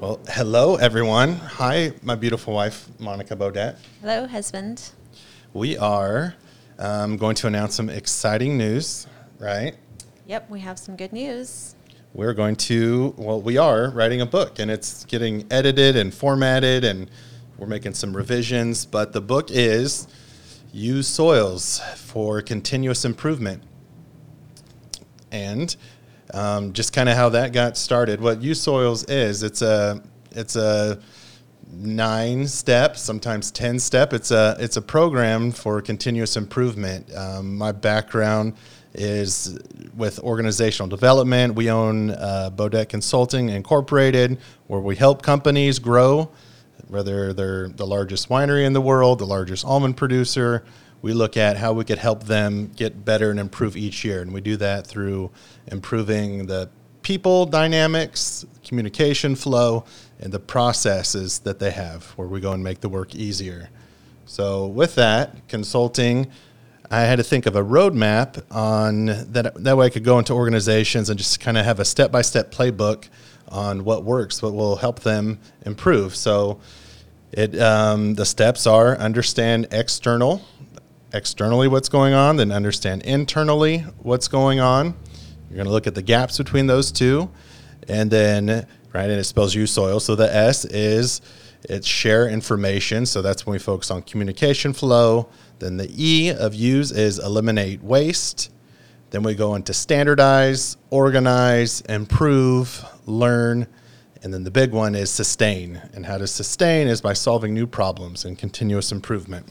Well, hello, everyone. Hi, my beautiful wife, Monica Baudet. Hello, husband. We are um, going to announce some exciting news, right? Yep, we have some good news. We're going to, well, we are writing a book and it's getting edited and formatted and we're making some revisions, but the book is Use Soils for Continuous Improvement. And um, just kind of how that got started. What Use Soils is, it's a, it's a, nine step, sometimes ten step. It's a it's a program for continuous improvement. Um, my background is with organizational development. We own uh, Consulting Incorporated, where we help companies grow, whether they're the largest winery in the world, the largest almond producer. We look at how we could help them get better and improve each year, and we do that through improving the people dynamics, communication flow, and the processes that they have, where we go and make the work easier. So, with that, consulting, I had to think of a roadmap on that. That way, I could go into organizations and just kind of have a step by step playbook on what works, what will help them improve. So, it um, the steps are understand external, externally what's going on, then understand internally what's going on. You're going to look at the gaps between those two, and then right, and it spells use soil. So the S is it's share information. So that's when we focus on communication flow. Then the E of use is eliminate waste. Then we go into standardize, organize, improve, learn. And then the big one is sustain. And how to sustain is by solving new problems and continuous improvement.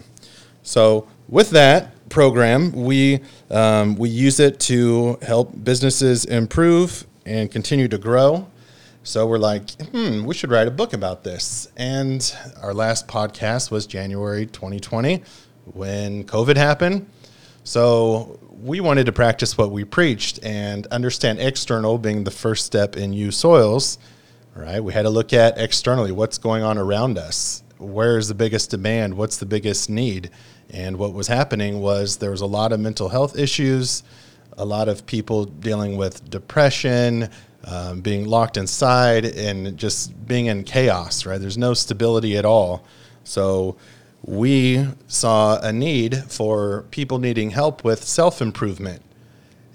So with that program, we um, we use it to help businesses improve and continue to grow. So we're like, hmm, we should write a book about this. And our last podcast was January 2020 when COVID happened. So we wanted to practice what we preached and understand external being the first step in use soils. Right? We had to look at externally what's going on around us. Where is the biggest demand? What's the biggest need? And what was happening was there was a lot of mental health issues, a lot of people dealing with depression, um, being locked inside, and just being in chaos, right? There's no stability at all. So we saw a need for people needing help with self improvement.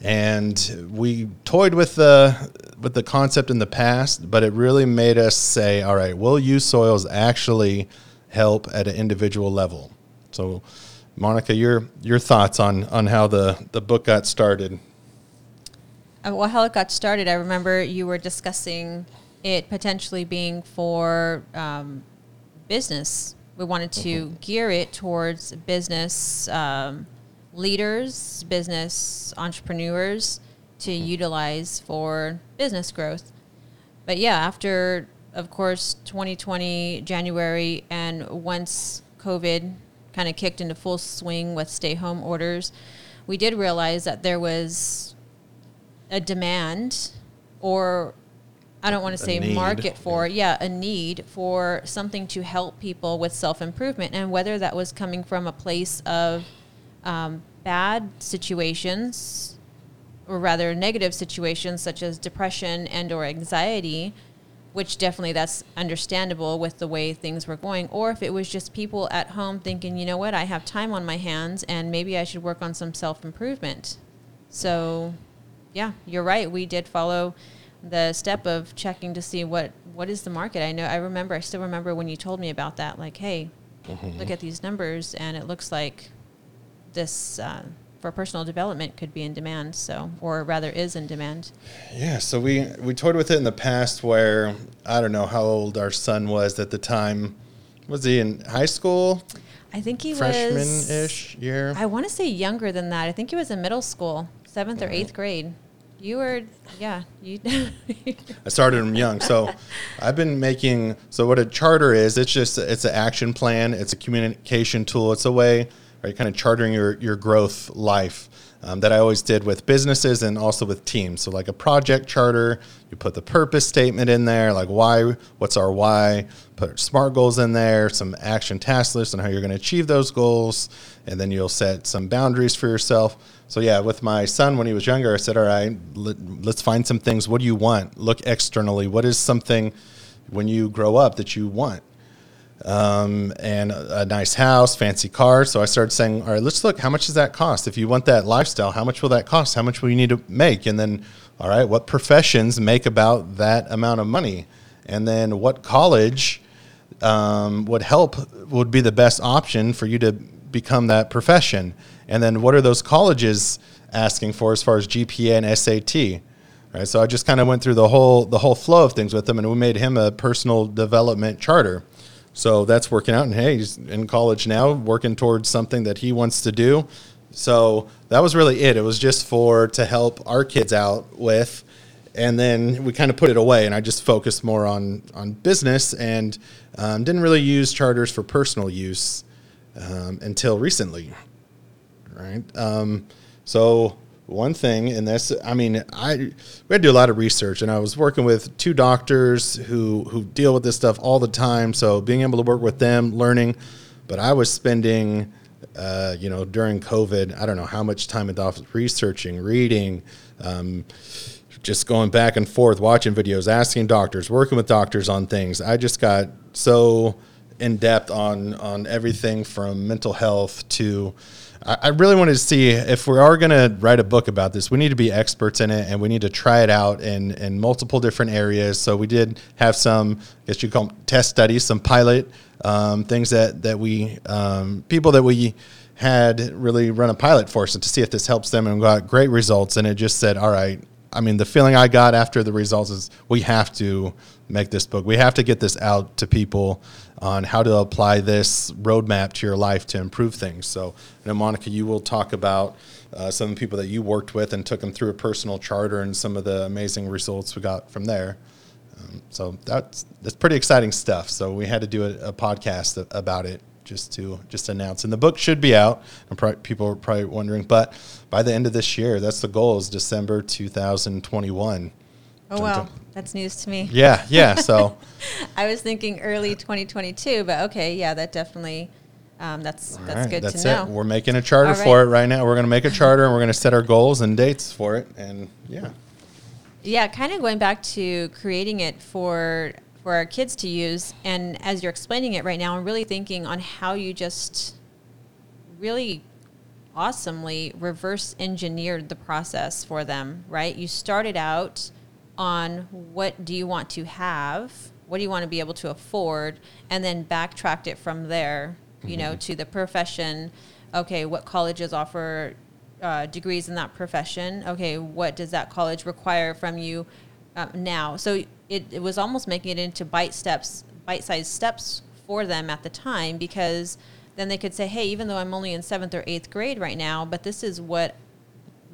And we toyed with the with the concept in the past, but it really made us say, all right, will use soils actually help at an individual level? So, Monica, your your thoughts on on how the the book got started? Uh, well, how it got started, I remember you were discussing it potentially being for um, business. We wanted to mm-hmm. gear it towards business um, leaders, business entrepreneurs to mm-hmm. utilize for business growth. But yeah, after of course 2020 January and once COVID kind of kicked into full swing with stay home orders, we did realize that there was a demand or I don't want to say need. market for, yeah. yeah, a need for something to help people with self improvement. And whether that was coming from a place of um, bad situations or rather negative situations such as depression and or anxiety which definitely that's understandable with the way things were going or if it was just people at home thinking you know what? I have time on my hands and maybe i should work on some self-improvement. So yeah you're right. We did follow the step of checking to see what what is the market. I know i remember i still remember when you told me about that like hey mm-hmm. look at these numbers and it looks like this uh, for personal development could be in demand. So, or rather, is in demand. Yeah. So we we toyed with it in the past, where I don't know how old our son was at the time. Was he in high school? I think he freshman was freshman-ish year. I want to say younger than that. I think he was in middle school, seventh or eighth grade. You were, yeah. You. I started him young, so I've been making. So what a charter is, it's just it's an action plan. It's a communication tool. It's a way right? Kind of chartering your, your growth life um, that I always did with businesses and also with teams. So, like a project charter, you put the purpose statement in there, like why, what's our why, put SMART goals in there, some action task lists on how you're going to achieve those goals, and then you'll set some boundaries for yourself. So, yeah, with my son when he was younger, I said, All right, let, let's find some things. What do you want? Look externally. What is something when you grow up that you want um, and a, a nice house, fancy car. So I started saying, all right, let's look. How much does that cost? If you want that lifestyle, how much will that cost? How much will you need to make? And then, all right, what professions make about that amount of money? And then what college um, would help would be the best option for you to become that profession? And then what are those colleges asking for as far as GPA and SAT? Right. So I just kind of went through the whole the whole flow of things with him, and we made him a personal development charter. So that's working out. And hey, he's in college now, working towards something that he wants to do. So that was really it. It was just for to help our kids out with. And then we kind of put it away, and I just focused more on on business and um, didn't really use charters for personal use um, until recently. Right. Um, so one thing, and this, I mean, I we had to do a lot of research, and I was working with two doctors who who deal with this stuff all the time. So being able to work with them, learning, but I was spending, uh, you know, during COVID, I don't know how much time in the office researching, reading. Um, just going back and forth, watching videos, asking doctors, working with doctors on things. I just got so in depth on on everything from mental health to I really wanted to see if we are going to write a book about this, we need to be experts in it and we need to try it out in, in multiple different areas. So we did have some, I guess you call them test studies, some pilot um, things that, that we, um, people that we had really run a pilot for us to see if this helps them and got great results. And it just said, all right, I mean, the feeling I got after the results is we have to make this book. We have to get this out to people on how to apply this roadmap to your life to improve things. So, you know, Monica, you will talk about uh, some of the people that you worked with and took them through a personal charter and some of the amazing results we got from there. Um, so that's that's pretty exciting stuff. So we had to do a, a podcast about it just to just announce. And the book should be out. And probably, people are probably wondering, but by the end of this year, that's the goal is December 2021. Oh wow, that's news to me. Yeah, yeah. So I was thinking early 2022, but okay, yeah, that definitely. Um, that's that's right, good that's to know. We're making a charter right. for it right now. We're going to make a charter and we're going to set our goals and dates for it. And yeah. Yeah, kind of going back to creating it for for our kids to use, and as you're explaining it right now, I'm really thinking on how you just really awesomely reverse engineered the process for them. Right? You started out on what do you want to have, what do you want to be able to afford, and then backtracked it from there, you mm-hmm. know, to the profession. Okay, what colleges offer uh, degrees in that profession? Okay, what does that college require from you uh, now? So it, it was almost making it into bite steps, bite-sized steps for them at the time because then they could say, hey, even though I'm only in seventh or eighth grade right now, but this is what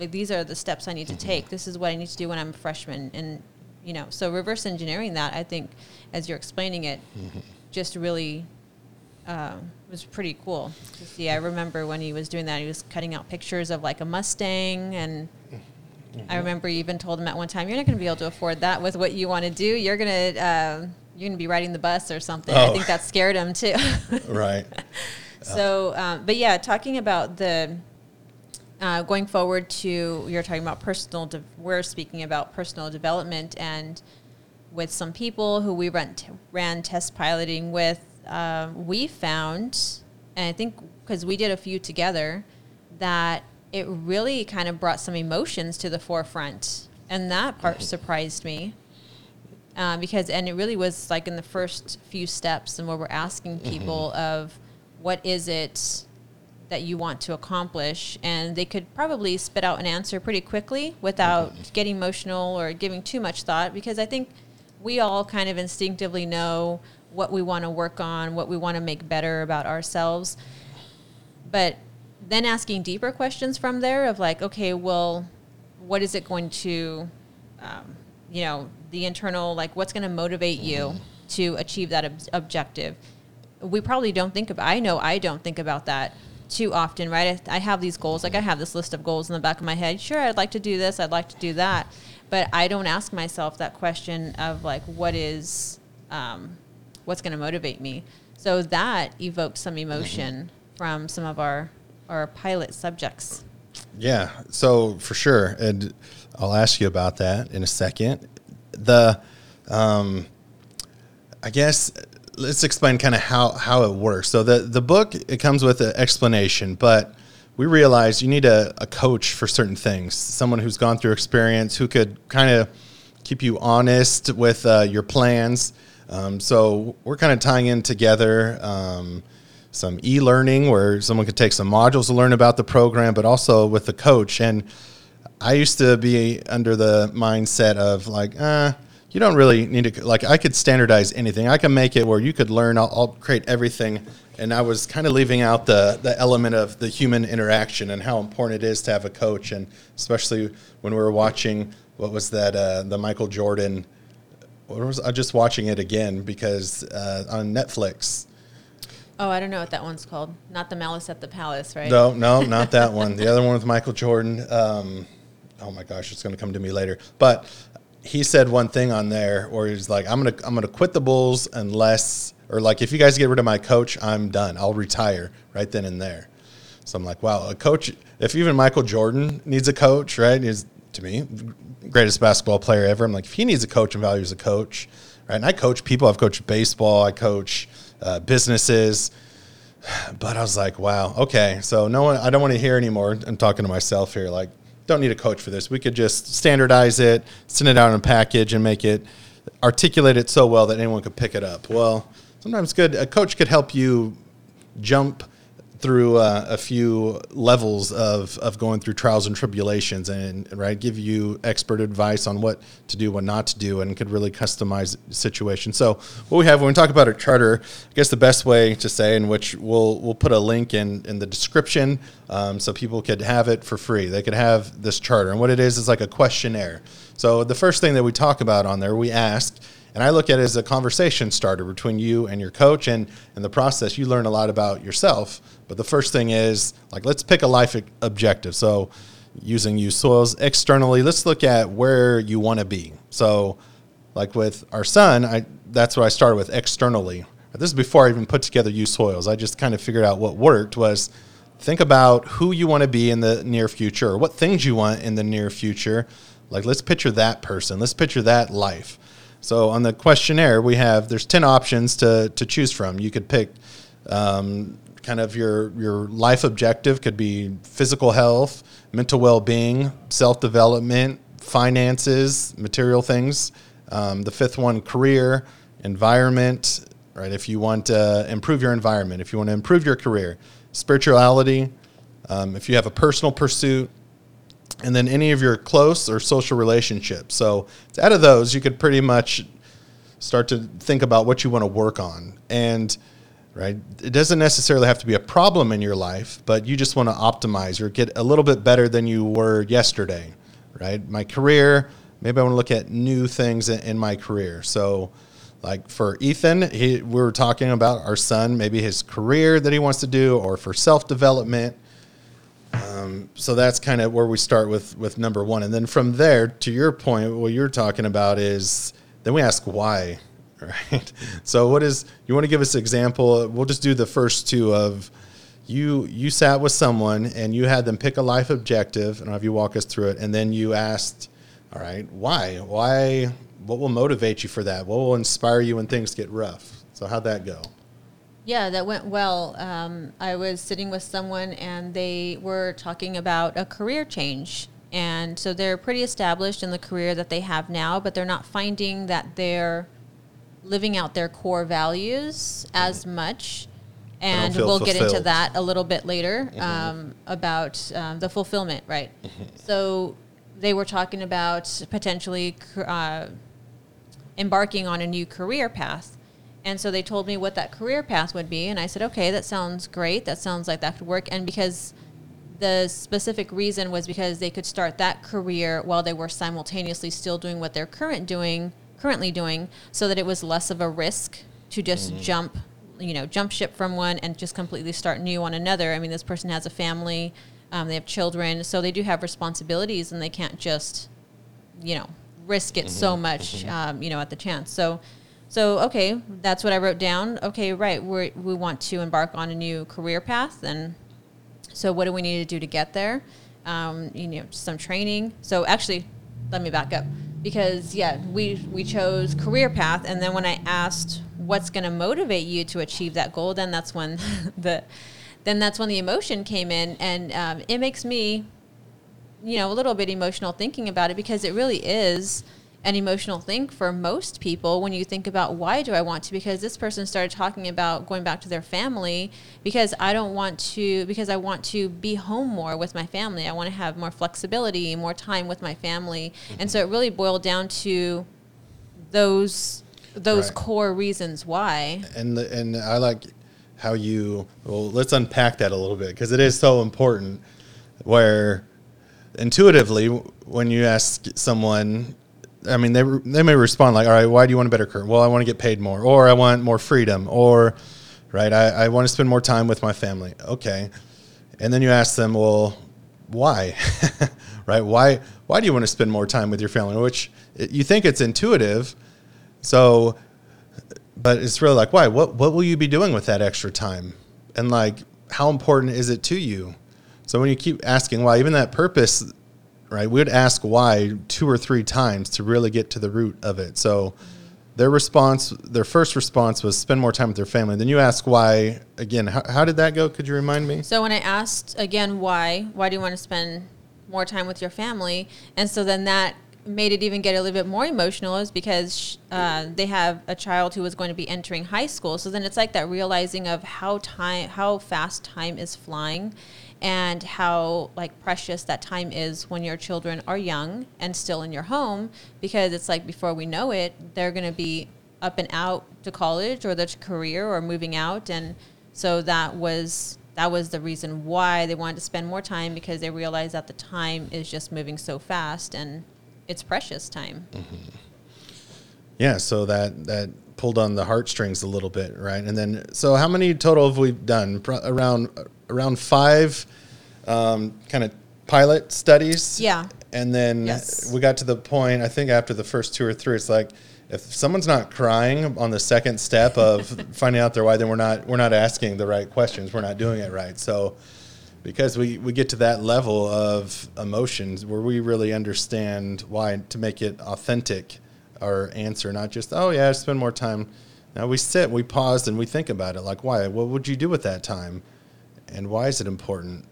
like these are the steps I need to mm-hmm. take. This is what I need to do when I'm a freshman, and you know, so reverse engineering that I think, as you're explaining it, mm-hmm. just really uh, was pretty cool to see. I remember when he was doing that, he was cutting out pictures of like a Mustang, and mm-hmm. I remember you even told him at one time, "You're not going to be able to afford that with what you want to do. You're gonna." Uh, you're gonna be riding the bus or something. Oh. I think that scared him too. right. So, um, but yeah, talking about the uh, going forward to you're talking about personal de- we're speaking about personal development and with some people who we ran, t- ran test piloting with um, we found and i think because we did a few together that it really kind of brought some emotions to the forefront and that part surprised me uh, because and it really was like in the first few steps and where we're asking mm-hmm. people mm-hmm. of what is it that you want to accomplish and they could probably spit out an answer pretty quickly without mm-hmm. getting emotional or giving too much thought because i think we all kind of instinctively know what we want to work on what we want to make better about ourselves but then asking deeper questions from there of like okay well what is it going to um, you know the internal like what's going to motivate you mm-hmm. to achieve that ob- objective we probably don't think about i know i don't think about that too often, right? I, I have these goals, like I have this list of goals in the back of my head. Sure, I'd like to do this, I'd like to do that, but I don't ask myself that question of like, what is, um, what's going to motivate me? So that evokes some emotion from some of our our pilot subjects. Yeah, so for sure, and I'll ask you about that in a second. The um, I guess let's explain kind of how how it works. So the the book it comes with an explanation, but we realized you need a, a coach for certain things, someone who's gone through experience who could kind of keep you honest with uh, your plans. Um, so we're kind of tying in together um, some e-learning where someone could take some modules to learn about the program, but also with the coach. And I used to be under the mindset of like, uh, you don't really need to like. I could standardize anything. I can make it where you could learn. I'll, I'll create everything and I was kind of leaving out the the element of the human interaction and how important it is to have a coach, and especially when we were watching what was that uh, the Michael Jordan. What was I just watching it again because uh, on Netflix. Oh, I don't know what that one's called. Not the Malice at the Palace, right? No, no, not that one. The other one with Michael Jordan. Um, oh my gosh, it's going to come to me later. But he said one thing on there where he's like, "I'm gonna, I'm gonna quit the Bulls unless." or like if you guys get rid of my coach, I'm done. I'll retire right then and there. So I'm like, wow, a coach. If even Michael Jordan needs a coach, right? Is to me greatest basketball player ever. I'm like, if he needs a coach and values a coach, right? And I coach people. I've coached baseball. I coach uh, businesses. But I was like, wow, okay. So no one. I don't want to hear anymore. I'm talking to myself here. Like, don't need a coach for this. We could just standardize it, send it out in a package, and make it articulate it so well that anyone could pick it up. Well sometimes good. A coach could help you jump through uh, a few levels of, of going through trials and tribulations and right give you expert advice on what to do what not to do and could really customize situation so what we have when we talk about a charter i guess the best way to say in which we'll we'll put a link in in the description um, so people could have it for free they could have this charter and what it is is like a questionnaire so the first thing that we talk about on there we ask and I look at it as a conversation starter between you and your coach. And in the process, you learn a lot about yourself. But the first thing is like, let's pick a life objective. So using use soils externally, let's look at where you want to be. So, like with our son, I that's what I started with externally. This is before I even put together use soils. I just kind of figured out what worked was think about who you want to be in the near future or what things you want in the near future. Like let's picture that person. Let's picture that life. So on the questionnaire, we have there's ten options to to choose from. You could pick um, kind of your your life objective could be physical health, mental well being, self development, finances, material things. Um, the fifth one, career, environment. Right, if you want to improve your environment, if you want to improve your career, spirituality. Um, if you have a personal pursuit, and then any of your close or social relationships. So out of those, you could pretty much start to think about what you want to work on. And right, it doesn't necessarily have to be a problem in your life, but you just want to optimize or get a little bit better than you were yesterday. Right, my career. Maybe I want to look at new things in, my career. So. Like for Ethan, he, we were talking about our son, maybe his career that he wants to do, or for self development um, so that's kind of where we start with with number one, and then from there, to your point, what you're talking about is then we ask why, right? So what is you want to give us an example? We'll just do the first two of you you sat with someone and you had them pick a life objective, and have you walk us through it, and then you asked, all right, why why what will motivate you for that? What will inspire you when things get rough? So how'd that go? Yeah, that went well. Um, I was sitting with someone and they were talking about a career change. And so they're pretty established in the career that they have now, but they're not finding that they're living out their core values as much. And we'll fulfilled. get into that a little bit later mm-hmm. um, about um, the fulfillment, right? Mm-hmm. So they were talking about potentially uh, embarking on a new career path and so they told me what that career path would be. And I said, okay, that sounds great. That sounds like that could work. And because the specific reason was because they could start that career while they were simultaneously still doing what they're current doing, currently doing, so that it was less of a risk to just mm-hmm. jump, you know, jump ship from one and just completely start new on another. I mean, this person has a family, um, they have children, so they do have responsibilities, and they can't just, you know, risk it mm-hmm. so much, mm-hmm. um, you know, at the chance. So so okay, that's what I wrote down. Okay, right. We we want to embark on a new career path, and so what do we need to do to get there? Um, you know, some training. So actually, let me back up because yeah, we we chose career path, and then when I asked what's going to motivate you to achieve that goal, then that's when the then that's when the emotion came in, and um, it makes me, you know, a little bit emotional thinking about it because it really is an emotional thing for most people when you think about why do I want to because this person started talking about going back to their family because I don't want to because I want to be home more with my family. I want to have more flexibility, more time with my family. Mm-hmm. And so it really boiled down to those those right. core reasons why. And the, and I like how you well let's unpack that a little bit because it is so important where intuitively when you ask someone I mean, they they may respond like, "All right, why do you want a better career?" Well, I want to get paid more, or I want more freedom, or right, I, I want to spend more time with my family. Okay, and then you ask them, "Well, why?" right? Why why do you want to spend more time with your family? Which eh, you think it's intuitive, so, but it's really like, why? What what will you be doing with that extra time? And like, how important is it to you? So when you keep asking why, even that purpose right? We would ask why two or three times to really get to the root of it. So their response, their first response was spend more time with their family. Then you ask why again. How, how did that go? Could you remind me? So when I asked again why, why do you want to spend more time with your family? And so then that made it even get a little bit more emotional is because uh, they have a child who was going to be entering high school. So then it's like that realizing of how time, how fast time is flying, and how like precious that time is when your children are young and still in your home because it's like before we know it they're going to be up and out to college or their career or moving out. And so that was that was the reason why they wanted to spend more time because they realized that the time is just moving so fast and it's precious time. Mm-hmm. yeah so that that pulled on the heartstrings a little bit right? And then so how many total have we done? Around around five um, kind of pilot studies. Yeah. And then yes. we got to the point, I think after the first two or three, it's like, if someone's not crying on the second step of finding out their why, then we're not we're not asking the right questions. We're not doing it right. So because we, we get to that level of emotions where we really understand why to make it authentic our answer, not just, oh yeah, spend more time. Now we sit, we pause and we think about it like why? What would you do with that time? And why is it important?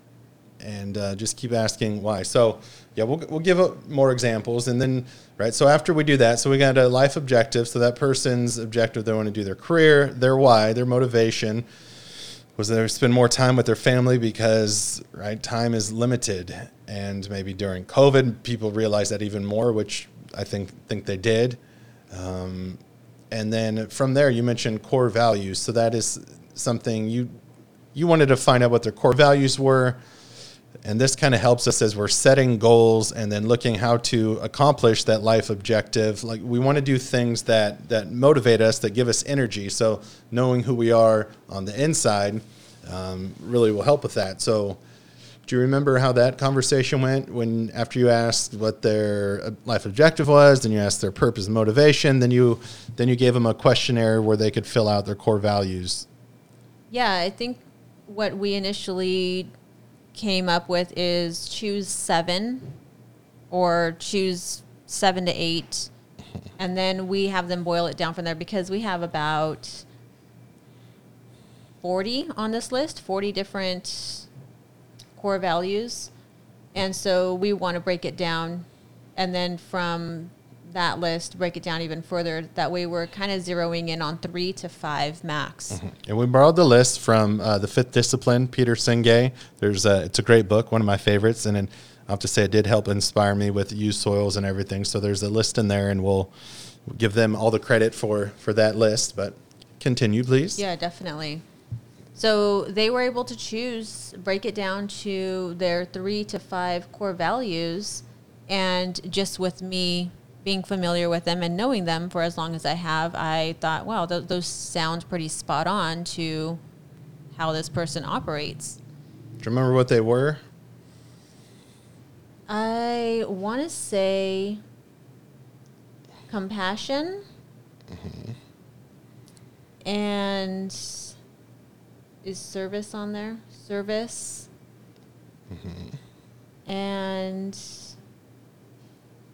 And uh, just keep asking why. So, yeah, we'll, we'll give more examples. And then, right, so after we do that, so we got a life objective. So, that person's objective, they want to do their career, their why, their motivation was they spend more time with their family because, right, time is limited. And maybe during COVID, people realized that even more, which I think, think they did. Um, and then from there, you mentioned core values. So, that is something you you wanted to find out what their core values were. And this kind of helps us as we're setting goals and then looking how to accomplish that life objective. Like we want to do things that that motivate us, that give us energy. So knowing who we are on the inside um, really will help with that. So do you remember how that conversation went when after you asked what their uh, life objective was, then you asked their purpose and motivation, then you then you gave them a questionnaire where they could fill out their core values? Yeah, I think what we initially came up with is choose seven or choose seven to eight and then we have them boil it down from there because we have about 40 on this list 40 different core values. And so we want to break it down and then from that list, break it down even further. That way, we're kind of zeroing in on three to five max. Mm-hmm. And we borrowed the list from uh, the Fifth Discipline, Peter Senge. There's a, it's a great book, one of my favorites, and then I have to say it did help inspire me with used soils and everything. So there's a list in there, and we'll give them all the credit for for that list. But continue, please. Yeah, definitely. So they were able to choose, break it down to their three to five core values, and just with me being familiar with them and knowing them for as long as I have, I thought, wow, th- those sound pretty spot on to how this person operates. Do you remember what they were? I want to say compassion mm-hmm. and is service on there? Service. Mm-hmm. And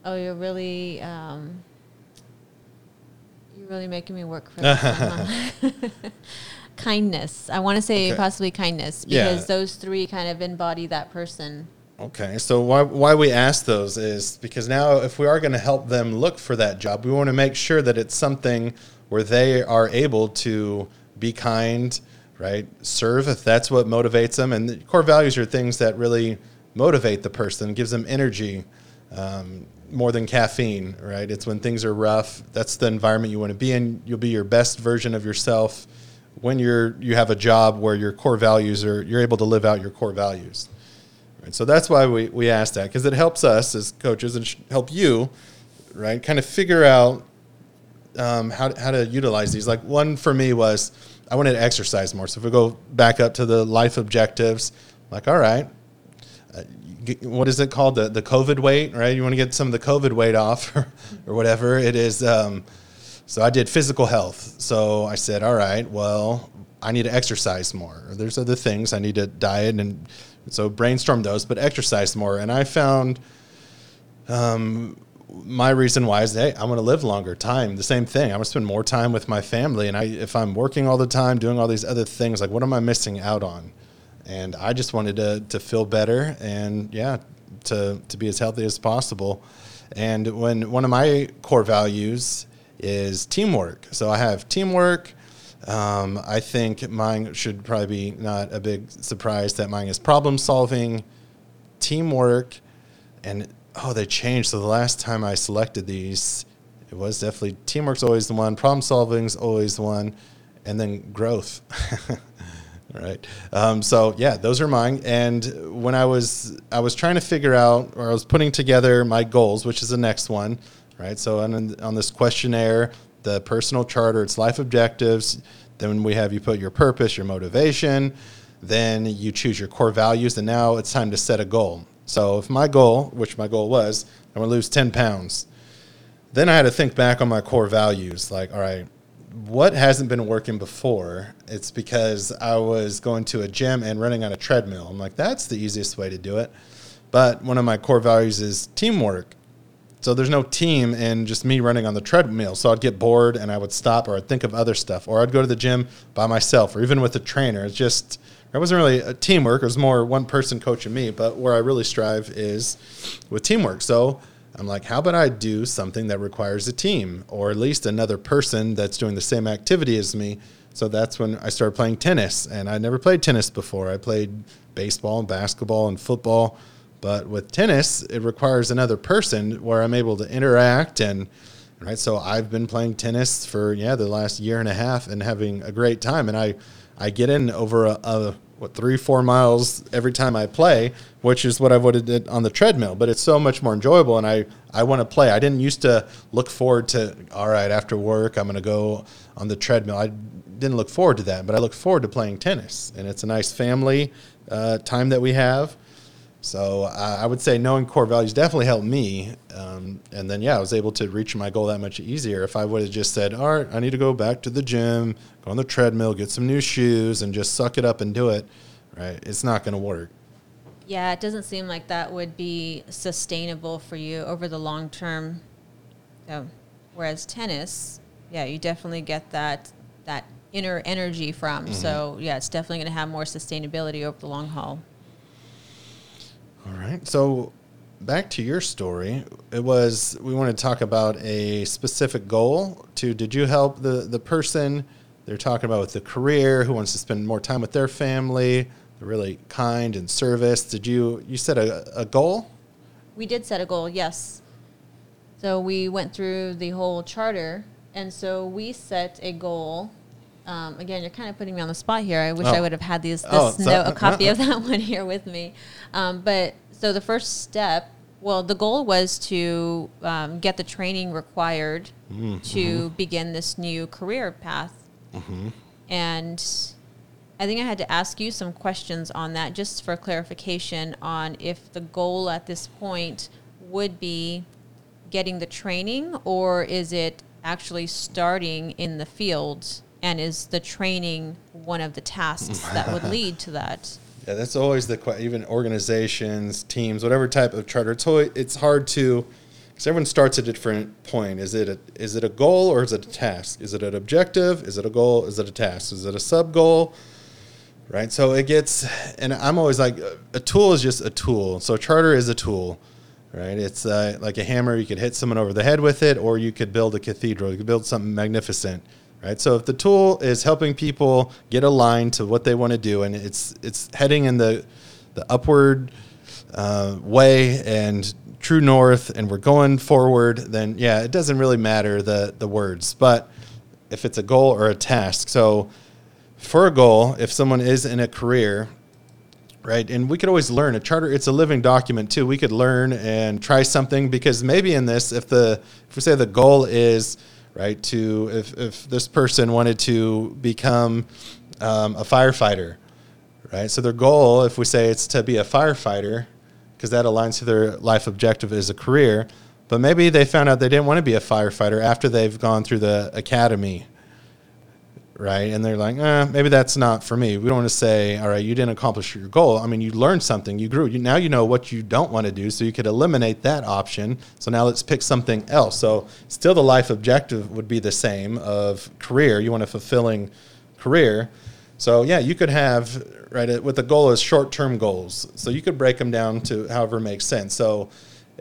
oh, you're really, um, you really making me work for this. kindness. I want to say Okay. possibly kindness Yeah. because those three kind of embody that person. Okay, so why why we ask those is because now if we are going to help them look for that job, we want to make sure that it's something where they are able to be kind, right? Serve if that's what motivates them, and the core values are things that really motivate the person, gives them energy. Um, more than caffeine, right? It's when things are rough. That's the environment you want to be in. You'll be your best version of yourself when you're you have a job where your core values are you're able to live out your core values. Right? So that's why we, we ask that because it helps us as coaches and help you, right? Kind of figure out um, how, how to utilize these. Like one for me was I wanted to exercise more. So if we go back up to the life objectives, like, all right, what is it called? The, the COVID weight, right? You want to get some of the COVID weight off or, or whatever it is. Um, so I did physical health. So I said, all right, well, I need to exercise more. There's other things I need to diet and so brainstorm those, but exercise more. And I found um, my reason why is, hey, I want to live longer time. The same thing. I want to spend more time with my family. And I, if I'm working all the time, doing all these other things, like what am I missing out on? And I just wanted to, to feel better and yeah, to, to be as healthy as possible. And when one of my core values is teamwork. So I have teamwork. Um, I think mine should probably be not a big surprise that mine is problem solving, teamwork, and oh, they changed. So the last time I selected these, it was definitely teamwork's always the one, problem solving's always the one, and then growth. right. Um, so yeah, those are mine. And when I was I was trying to figure out, or I was putting together my goals, which is the next one. Right. So on on this questionnaire, the personal charter, it's life objectives. Then we have you put your purpose, your motivation. Then you choose your core values, and now it's time to set a goal. So if my goal, which my goal was, I'm gonna lose 10 pounds, then I had to think back on my core values. Like, all right, what hasn't been working before? It's because I was going to a gym and running on a treadmill. I'm like, that's the easiest way to do it. But one of my core values is teamwork. So there's no team in just me running on the treadmill. So I'd get bored and I would stop or I'd think of other stuff or I'd go to the gym by myself or even with a trainer. It's just, it wasn't really a teamwork. It was more one person coaching me. But where I really strive is with teamwork. So I'm like, how about I do something that requires a team or at least another person that's doing the same activity as me? So that's when I started playing tennis. And I never played tennis before. I played baseball and basketball and football. But with tennis, it requires another person where I'm able to interact and right. So I've been playing tennis for yeah the last year and a half and having a great time. And I I get in over a, a what three four miles every time I play, which is what I would have did on the treadmill. But it's so much more enjoyable, and I I want to play. I didn't used to look forward to all right after work I'm going to go on the treadmill. I didn't look forward to that, but I look forward to playing tennis, and it's a nice family uh, time that we have. So I would say knowing core values definitely helped me. Um, and then, yeah, I was able to reach my goal that much easier. If I would have just said, all right, I need to go back to the gym, go on the treadmill, get some new shoes, and just suck it up and do it, right? It's not going to work. Yeah, it doesn't seem like that would be sustainable for you over the long term. So, whereas tennis, yeah, you definitely get that that inner energy from. Mm-hmm. So, yeah, it's definitely going to have more sustainability over the long haul. All right. So back to your story. It was we want to talk about a specific goal. To did you help the the person they're talking about with the career who wants to spend more time with their family? Really kind and service. Did you you set a, a goal? We did set a goal, yes. So we went through the whole charter, and so we set a goal. Um, again, you're kind of putting me on the spot here. I wish I Oh. would have had these, this Oh, note, a copy of that one here with me. Um, but so the first step, well, the goal was to um, get the training required to begin this new career path. And I think I had to ask you some questions on that just for clarification on if the goal at this point would be getting the training or is it actually starting in the field and is the training one of the tasks that would lead to that? Yeah, that's always the que- even organizations, teams, whatever type of charter. It's always, it's hard to because everyone starts at a different point. Is it a, is it a goal or is it a task? Is it an objective? Is it a goal? Is it a task? Is it a sub goal? Right. So it gets, and I'm always like, a tool is just a tool. So charter is a tool, right? It's uh, like a hammer. You could hit someone over the head with it, or you could build a cathedral. You could build something magnificent, right? So if the tool is helping people get aligned to what they want to do, and it's it's heading in the the upward uh, way and true north and we're going forward, then yeah, it doesn't really matter the the words. But if it's a goal or a task, so for a goal, if someone is in a career, right, and we could always learn a charter. It's a living document too. We could learn and try something because maybe in this, if the if we say the goal is right to if if this person wanted to become um, a firefighter, right, so their goal, if we say it's to be a firefighter, because that aligns to their life objective as a career. But maybe they found out they didn't want to be a firefighter after they've gone through the academy, right? And they're like, eh, maybe that's not for me. We don't want to say, all right, you didn't accomplish your goal. I mean, you learned something, you grew. You, now you know what you don't want to do, so you could eliminate that option. So now let's pick something else. So still, the life objective would be the same of career. You want a fulfilling career. So yeah, you could have right? With the goal is short-term goals, so you could break them down to however makes sense. So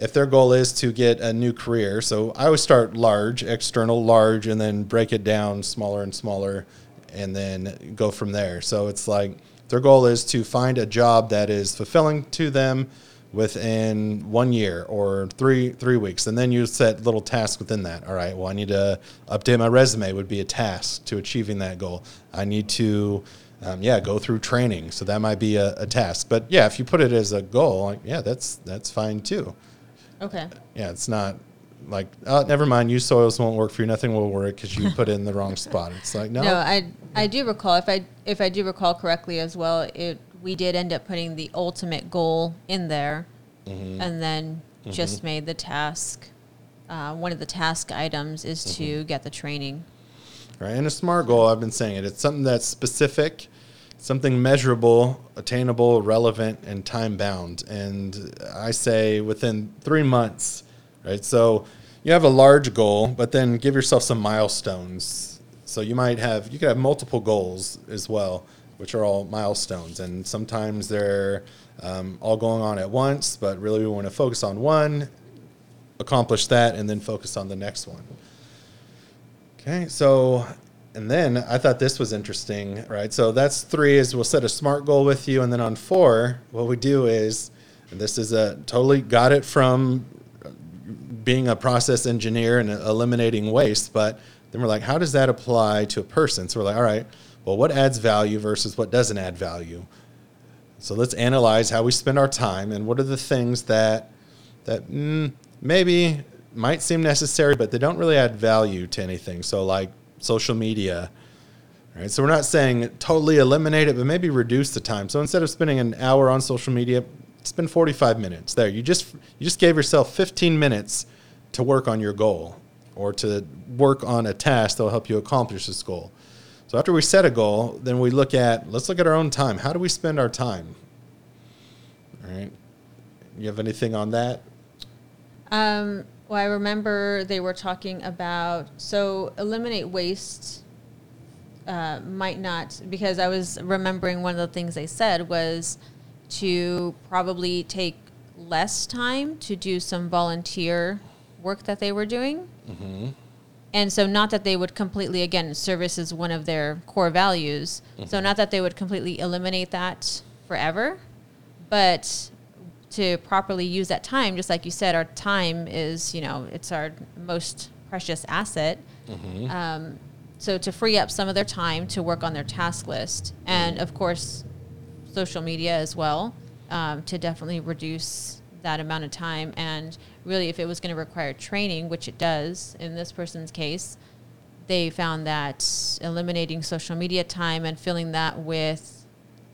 if their goal is to get a new career, so I always start large, external, large, and then break it down smaller and smaller, and then go from there. So it's like their goal is to find a job that is fulfilling to them within one year or three three weeks and then you set little tasks within that all right well i need to update my resume would be a task to achieving that goal i need to um, yeah, go through training. So that might be a, a, task. But yeah, if you put it as a goal, like, yeah, that's that's fine too. Okay. Yeah, it's not like oh, never mind. You soils won't work for you. Nothing will work because you put it in the wrong spot. It's like no. No, I I do recall if I if I do recall correctly as well. It we did end up putting the ultimate goal in there, mm-hmm. and then mm-hmm. just made the task. Uh, one of the task items is mm-hmm. to get the training. Right, and a smart goal. I've been saying it. It's something that's specific something measurable, attainable, relevant, and time bound. And I say within three months, right? So you have a large goal, but then give yourself some milestones. So you might have, you could have multiple goals as well, which are all milestones. And sometimes they're um, all going on at once, but really we want to focus on one, accomplish that, and then focus on the next one. Okay, so and then I thought this was interesting, right? So that's three is we'll set a smart goal with you, and then on four, what we do is, this is a totally got it from being a process engineer and eliminating waste, but then we're like, how does that apply to a person? So we're like, all right, well, what adds value versus what doesn't add value? So let's analyze how we spend our time and what are the things that that mm, maybe might seem necessary, but they don't really add value to anything. So like social media. Right? So we're not saying totally eliminate it, but maybe reduce the time. So instead of spending an hour on social media, spend 45 minutes there. You just you just gave yourself 15 minutes to work on your goal or to work on a task that will help you accomplish this goal. So after we set a goal, then we look at let's look at our own time. How do we spend our time? All right. You have anything on that? Um, well, I remember they were talking about so eliminate waste uh, might not because I was remembering one of the things they said was to probably take less time to do some volunteer work that they were doing. Mm-hmm. And so, not that they would completely, again, service is one of their core values. Mm-hmm. So, not that they would completely eliminate that forever, but to properly use that time, just like you said, our time is, you know, it's our most precious asset. Mm-hmm. Um, so to free up some of their time to work on their task list, and of course, social media as well, um, to definitely reduce that amount of time. And really, if it was going to require training, which it does in this person's case, they found that eliminating social media time and filling that with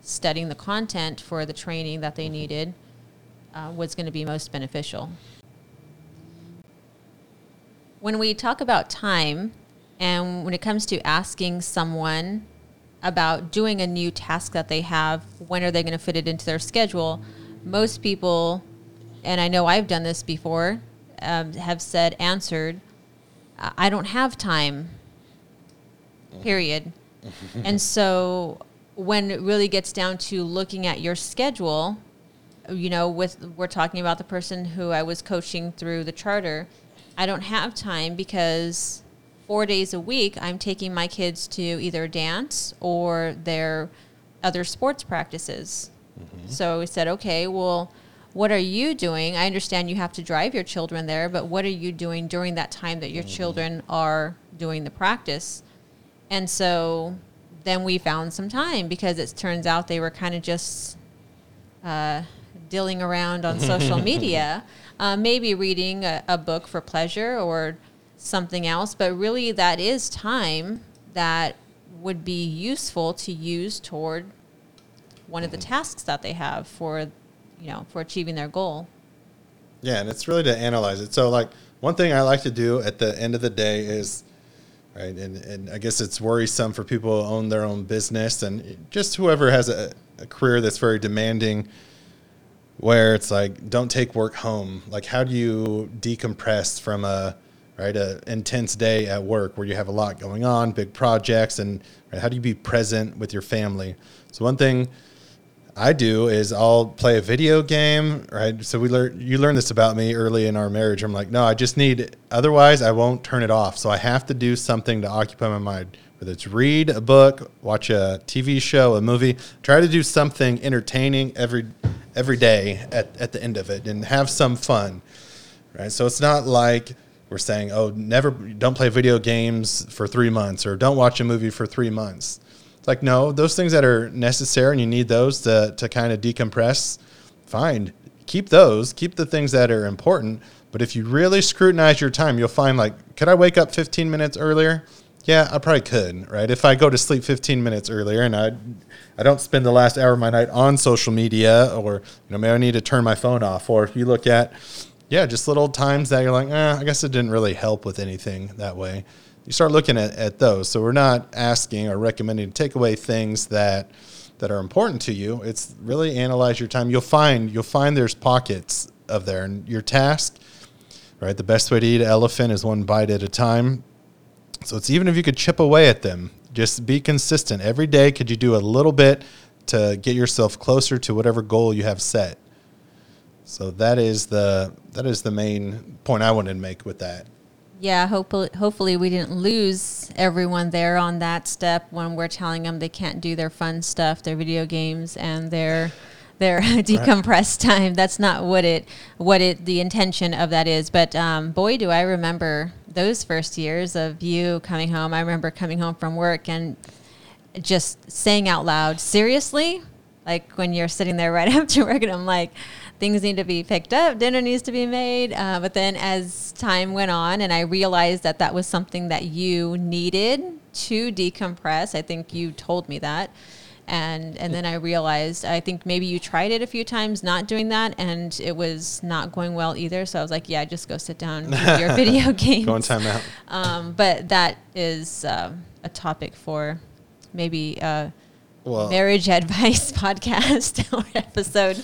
studying the content for the training that they mm-hmm. needed uh, was going to be most beneficial. When we talk about time, and when it comes to asking someone about doing a new task that they have, when are they going to fit it into their schedule? Most people, and I know I've done this before, um, have said answered, "I I don't have time." Period. and so when it really gets down to looking at your schedule, you know, with we're talking about the person who I was coaching through the charter, I don't have time because four days a week I'm taking my kids to either dance or their other sports practices. So we said, okay, well, what are you doing? I understand you have to drive your children there, but what are you doing during that time that your children are doing the practice? And so then we found some time because it turns out they were kind of just uh, dilling around on social media, uh, maybe reading a, a book for pleasure or something else. But really, that is time that would be useful to use toward one of the tasks that they have for, you know, for achieving their goal. Yeah, and it's really to analyze it. So, like, one thing I like to do at the end of the day is, right, and, and I guess it's worrisome for people who own their own business and just whoever has a, a career that's very demanding, where it's like, don't take work home. Like, how do you decompress from a, right, a intense day at work where you have a lot going on, big projects, and right, how do you be present with your family? So, one thing I do is I'll play a video game, right? So we learn you learned this about me early in our marriage. I'm like, no, I just need otherwise I won't turn it off. So I have to do something to occupy my mind. Whether it's read a book, watch a TV show, a movie, try to do something entertaining every every day at, at the end of it and have some fun. Right? So it's not like we're saying, oh, never don't play video games for three months or don't watch a movie for three months. It's like, no, those things that are necessary and you need those to, to kind of decompress, fine. Keep those, keep the things that are important. But if you really scrutinize your time, you'll find like, could I wake up 15 minutes earlier? Yeah, I probably could, right? If I go to sleep 15 minutes earlier and I, I don't spend the last hour of my night on social media or, you know, maybe I need to turn my phone off. Or if you look at, yeah, just little times that you're like, eh, I guess it didn't really help with anything that way you start looking at, at those. So we're not asking or recommending to take away things that that are important to you. It's really analyze your time. You'll find you'll find there's pockets of there, and your task, right? The best way to eat an elephant is one bite at a time. So it's even if you could chip away at them, just be consistent every day. Could you do a little bit to get yourself closer to whatever goal you have set? So that is the that is the main point I wanted to make with that. Yeah, hopefully, hopefully we didn't lose everyone there on that step when we're telling them they can't do their fun stuff, their video games, and their their decompressed time. That's not what it what it the intention of that is. But um, boy, do I remember those first years of you coming home. I remember coming home from work and just saying out loud, "Seriously." Like when you're sitting there right after work, and I'm like, things need to be picked up, dinner needs to be made. Uh, but then as time went on, and I realized that that was something that you needed to decompress, I think you told me that. And, and then I realized I think maybe you tried it a few times not doing that and it was not going well either. So I was like, yeah, just go sit down with your video game. Go on timeout. Um, but that is um, a topic for maybe a Well, marriage advice podcast or episode.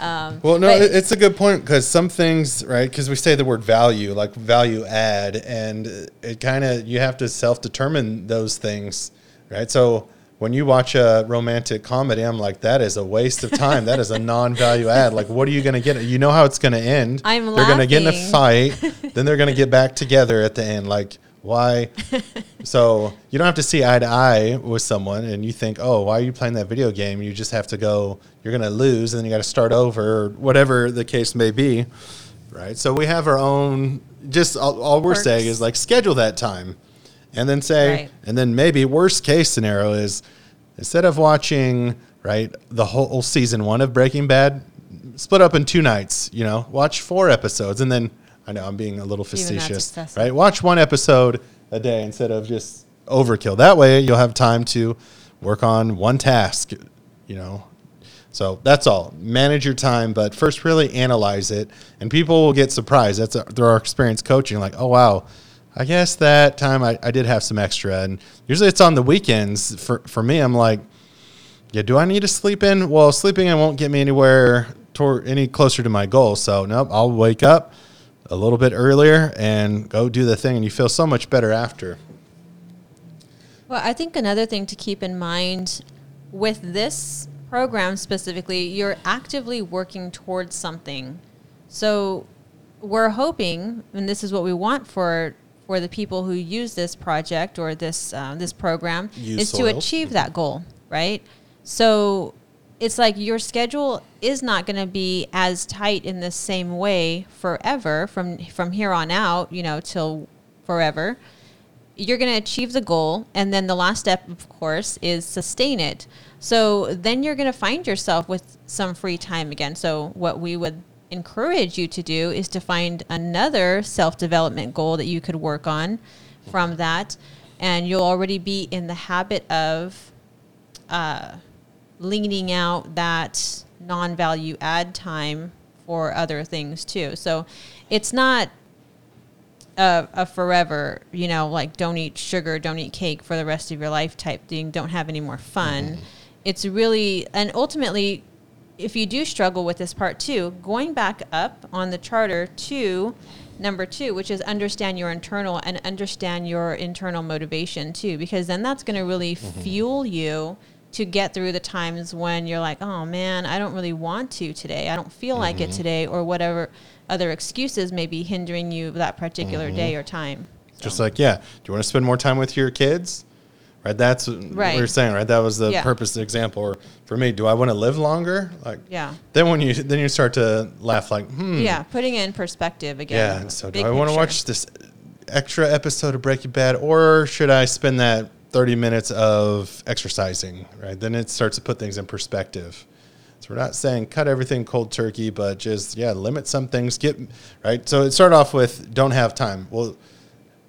Um, Well, no, it- it's a good point because some things, right? Because we say the word value, like value add, and it kind of you have to self determine those things, right? So when you watch a romantic comedy, I'm like, that is a waste of time. that is a non value add. Like, what are you going to get? You know how it's going to end. I'm They're going to get in a fight, then they're going to get back together at the end. Like, why? so you don't have to see eye to eye with someone, and you think, oh, why are you playing that video game? You just have to go. You're going to lose, and then you got to start over, or whatever the case may be, right? So we have our own. Just all, all we're saying is like schedule that time, and then say, Right. and then maybe worst case scenario is instead of watching right the whole season one of Breaking Bad, split up in two nights. You know, watch four episodes, and then I know I'm being a little facetious, right? Watch one episode a day instead of just overkill. That way, you'll have time to work on one task. You know, so that's all. Manage your time, but first really analyze it, and people will get surprised. That's through our experience coaching. Like, oh wow, I guess that time I, I did have some extra, and usually it's on the weekends. For for me, I'm like, yeah, do I need to sleep in? Well, sleeping in won't get me anywhere toward any closer to my goal. So nope, I'll wake up. a little bit earlier and go do the thing, and you feel so much better after. Well, I think another thing to keep in mind with this program specifically, you're actively working towards something. So we're hoping, and this is what we want for for the people who use this project or this uh, this program, Use is soils. to achieve that goal, right? So it's like your schedule is not going to be as tight in the same way forever from from here on out, you know, till forever you're going to achieve the goal and then the last step of course is sustain it so then you're going to find yourself with some free time again so what we would encourage you to do is to find another self-development goal that you could work on from that. And you'll already be in the habit of uh, leaning out that non-value add time for other things too. So it's not a, a forever, you know, like don't eat sugar, don't eat cake for the rest of your life type thing, don't have any more fun. It's really, and ultimately, if you do struggle with this part too, going back up on the charter to number two, which is understand your internal and understand your internal motivation too, because then that's going to really mm-hmm. fuel you to get through the times when you're like, oh man, I don't really want to today. I don't feel like it mm-hmm. today, or whatever other excuses may be hindering you that particular mm-hmm. day or time. Just like, yeah, do you want to spend more time with your kids? Right. That's what Right. we were saying, right? That was the Yeah. purpose of the example. Or for me, do I want to live longer? Like, Yeah. Then when you then you start to laugh, like, hmm, Yeah, putting it in perspective again. yeah. So do I want to watch this extra episode of Breaking Bad, or should I spend that thirty minutes of exercising? Right. Then it starts to put things in perspective. So we're not saying cut everything cold turkey, but just yeah, limit some things. Get right. So it started off with don't have time. Well,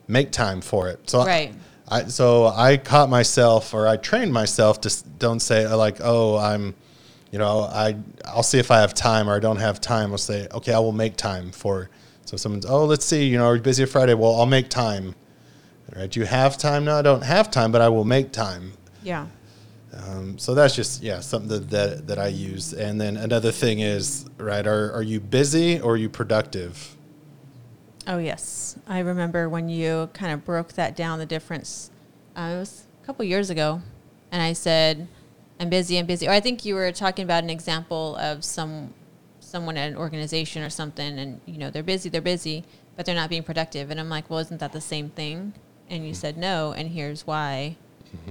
make time for it. So Right. I so I caught myself or I trained myself to don't say uh, like oh I'm you know I I'll see if I have time or I don't have time. I'll say okay I will make time for. So someone's oh let's see you know are you busy Friday? Well I'll make time. Right? Do you have time? No, I don't have time, but I will make time. Yeah. Um, so that's just yeah something that, that that I use. And then another thing is right are are you busy or are you productive? Oh yes, I remember when you kind of broke that down. The difference. Uh, it was a couple years ago, and I said, "I'm busy. I'm busy." Or I think you were talking about an example of some someone at an organization or something, and you know they're busy, they're busy, but they're not being productive. And I'm like, "Well, isn't that the same thing?" And you said no, and here's why.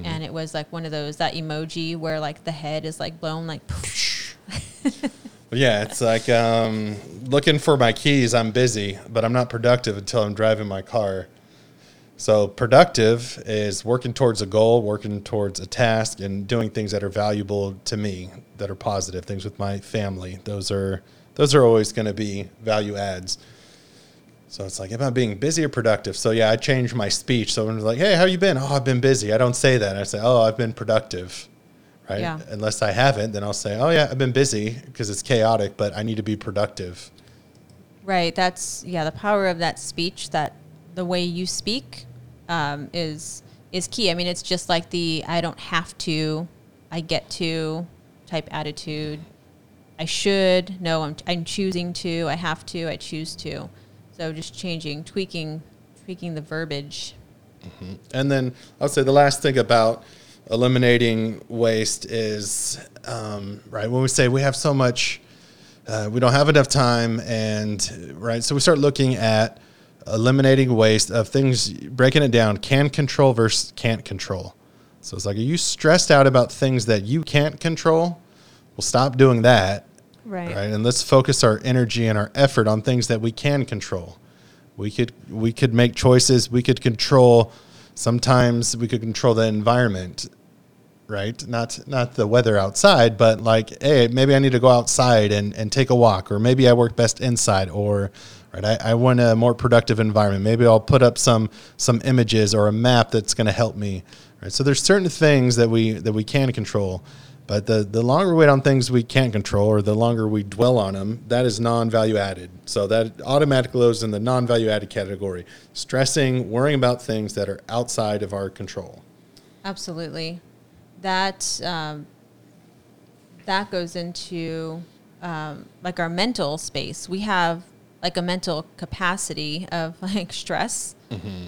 And it was like one of those that emoji where like the head is like blown like. Yeah, it's like um, looking for my keys. I'm busy, but I'm not productive until I'm driving my car. So productive is working towards a goal, working towards a task, and doing things that are valuable to me, that are positive. Things with my family. Those are those are always going to be value adds. So it's like, am I being busy or productive? So yeah, I changed my speech. So it's like, hey, how you been? Oh, I've been busy. I don't say that. I say, oh, I've been productive. Right. Yeah. Unless I haven't, then I'll say, oh yeah, I've been busy because it's chaotic, but I need to be productive. Right. That's yeah. The power of that speech, that the way you speak, um, is is key. I mean, it's just like the I don't have to, I get to type attitude. I should. No, I'm I'm choosing to. I have to. I choose to. So just changing, tweaking, tweaking the verbiage. And then I'll say the last thing about eliminating waste is um, right when we say we have so much, uh, we don't have enough time, and right, so we start looking at eliminating waste of things, breaking it down, can control versus can't control. So it's like, are you stressed out about things that you can't control? Well, stop doing that Right. right and let's focus our energy and our effort on things that we can control we could we could make choices we could control sometimes we could control the environment right not not the weather outside but like hey maybe i need to go outside and, and take a walk or maybe i work best inside or right i, I want a more productive environment maybe i'll put up some some images or a map that's going to help me right so there's certain things that we that we can control but the, the longer we wait on things we can't control or the longer we dwell on them, that is non value added. So that automatically goes in the non value added category. Stressing, worrying about things that are outside of our control. Absolutely. That um, that goes into um, like our mental space. We have like a mental capacity of like stress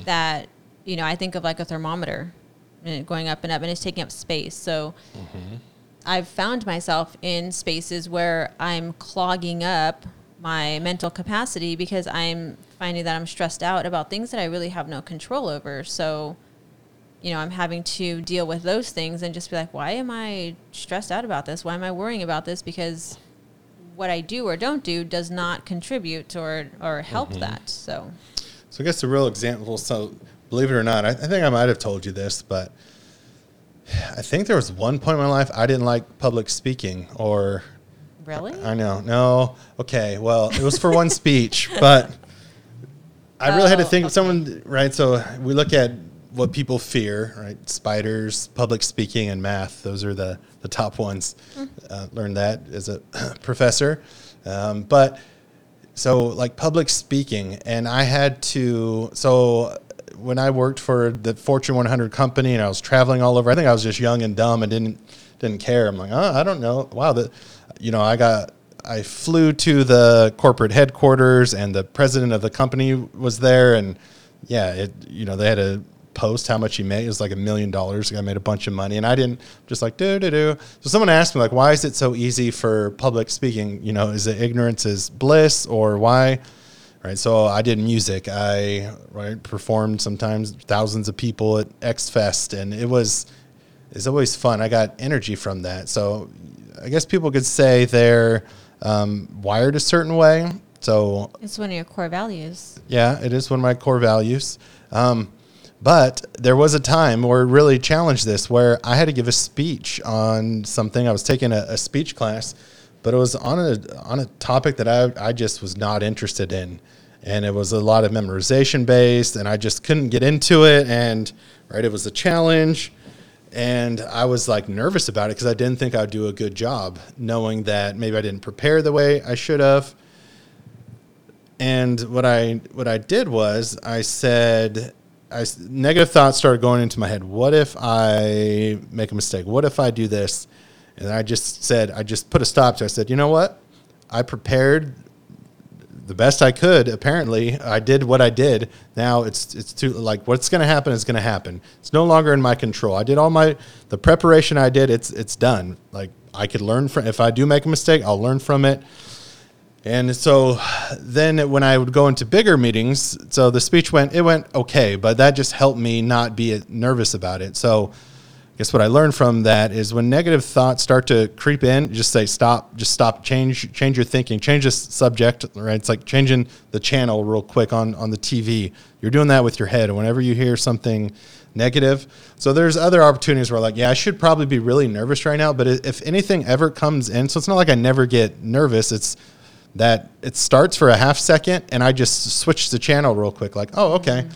that you know I think of like a thermometer and going up and up and it's taking up space. So I've found myself in spaces where I'm clogging up my mental capacity because I'm finding that I'm stressed out about things that I really have no control over. So, you know, I'm having to deal with those things and just be like, why am I stressed out about this? Why am I worrying about this? Because what I do or don't do does not contribute or, or help mm-hmm. that. So, So I guess the real example. So believe it or not, I, I think I might have told you this, but I think there was one point in my life I didn't like public speaking, or really? I know, no, okay, well, it was for one speech, but I really had to Oh, think okay. of someone, right? So we look at what people fear, right? Spiders, public speaking, and math. Those are the, the top ones. Hmm. Uh, learned that as a professor. Um, but so, like public speaking, and I had to, so when I worked for the Fortune 100 company and I was traveling all over, I think I was just young and dumb and didn't didn't care. I'm like, oh, I don't know. Wow, that you know, I got I flew to the corporate headquarters and the president of the company was there and yeah, it you know, they had a post how much he made. It was like a million dollars. The guy made a bunch of money and I didn't just like do do do. So someone asked me like, why is it so easy for public speaking? You know, is it ignorance is bliss or why? right? So I did music. I right, performed sometimes thousands of people at X Fest, and it was it's always fun. I got energy from that. So I guess people could say they're um, wired a certain way. So It's one of your core values. yeah, it is one of my core values. Um, but there was a time where it really challenged this, where I had to give a speech on something. I was taking a, a speech class, but it was on a on a topic that I I just was not interested in, and it was a lot of memorization based, and I just couldn't get into it. And right, it was a challenge, and I was like nervous about it because I didn't think I'd do a good job, knowing that maybe I didn't prepare the way I should have. And what I what I did was I said, I negative thoughts started going into my head. What if I make a mistake? What if I do this? And I just said, I just put a stop to. it. I said, you know what? I prepared the best I could. Apparently, I did what I did. Now it's it's too like what's going to happen is going to happen. It's no longer in my control. I did all my the preparation I did. It's it's done. Like I could learn from. If I do make a mistake, I'll learn from it. And so then when I would go into bigger meetings, so the speech went, it went okay, but that just helped me not be nervous about it. So I guess what I learned from that is when negative thoughts start to creep in, just say stop, just stop, change, change your thinking, change the subject, right? It's like changing the channel real quick on, on the TV. You're doing that with your head. Whenever you hear something negative, so there's other opportunities where like, yeah, I should probably be really nervous right now, but if anything ever comes in, so it's not like I never get nervous. It's, that it starts for a half second and I just switch the channel real quick, like, oh, okay. Mm-hmm.